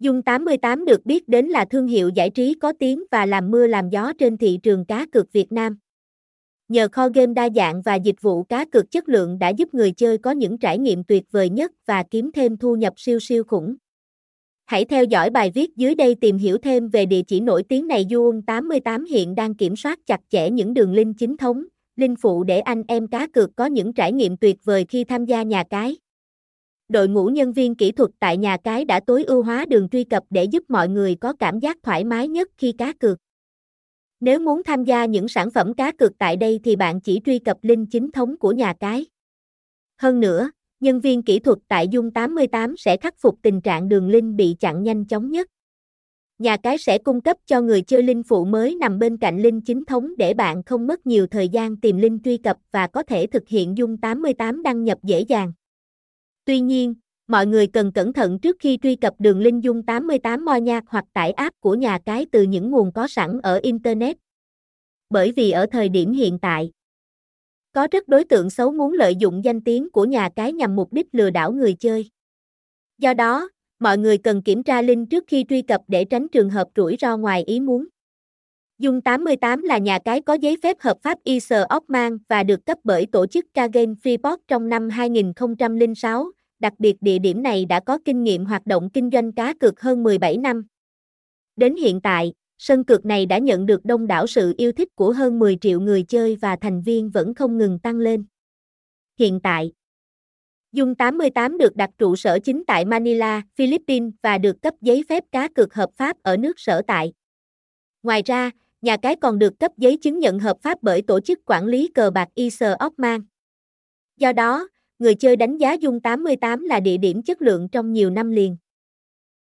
Dung 88 được biết đến là thương hiệu giải trí có tiếng và làm mưa làm gió trên thị trường cá cược Việt Nam. Nhờ kho game đa dạng và dịch vụ cá cược chất lượng đã giúp người chơi có những trải nghiệm tuyệt vời nhất và kiếm thêm thu nhập siêu siêu khủng. Hãy theo dõi bài viết dưới đây tìm hiểu thêm về địa chỉ nổi tiếng này Dung 88 hiện đang kiểm soát chặt chẽ những đường link chính thống, link phụ để anh em cá cược có những trải nghiệm tuyệt vời khi tham gia nhà cái đội ngũ nhân viên kỹ thuật tại nhà cái đã tối ưu hóa đường truy cập để giúp mọi người có cảm giác thoải mái nhất khi cá cược. Nếu muốn tham gia những sản phẩm cá cược tại đây thì bạn chỉ truy cập link chính thống của nhà cái. Hơn nữa, nhân viên kỹ thuật tại Dung 88 sẽ khắc phục tình trạng đường link bị chặn nhanh chóng nhất. Nhà cái sẽ cung cấp cho người chơi link phụ mới nằm bên cạnh link chính thống để bạn không mất nhiều thời gian tìm link truy cập và có thể thực hiện Dung 88 đăng nhập dễ dàng. Tuy nhiên, mọi người cần cẩn thận trước khi truy cập đường link Dung 88 mo Nhạc hoặc tải app của nhà cái từ những nguồn có sẵn ở Internet. Bởi vì ở thời điểm hiện tại, có rất đối tượng xấu muốn lợi dụng danh tiếng của nhà cái nhằm mục đích lừa đảo người chơi. Do đó, mọi người cần kiểm tra link trước khi truy cập để tránh trường hợp rủi ro ngoài ý muốn. Dung 88 là nhà cái có giấy phép hợp pháp ISO Ockman và được cấp bởi tổ chức Kagen Freeport trong năm 2006, đặc biệt địa điểm này đã có kinh nghiệm hoạt động kinh doanh cá cược hơn 17 năm. Đến hiện tại, sân cược này đã nhận được đông đảo sự yêu thích của hơn 10 triệu người chơi và thành viên vẫn không ngừng tăng lên. Hiện tại, Dung 88 được đặt trụ sở chính tại Manila, Philippines và được cấp giấy phép cá cược hợp pháp ở nước sở tại. Ngoài ra, nhà cái còn được cấp giấy chứng nhận hợp pháp bởi tổ chức quản lý cờ bạc ISO Oman. Do đó, người chơi đánh giá Dung 88 là địa điểm chất lượng trong nhiều năm liền.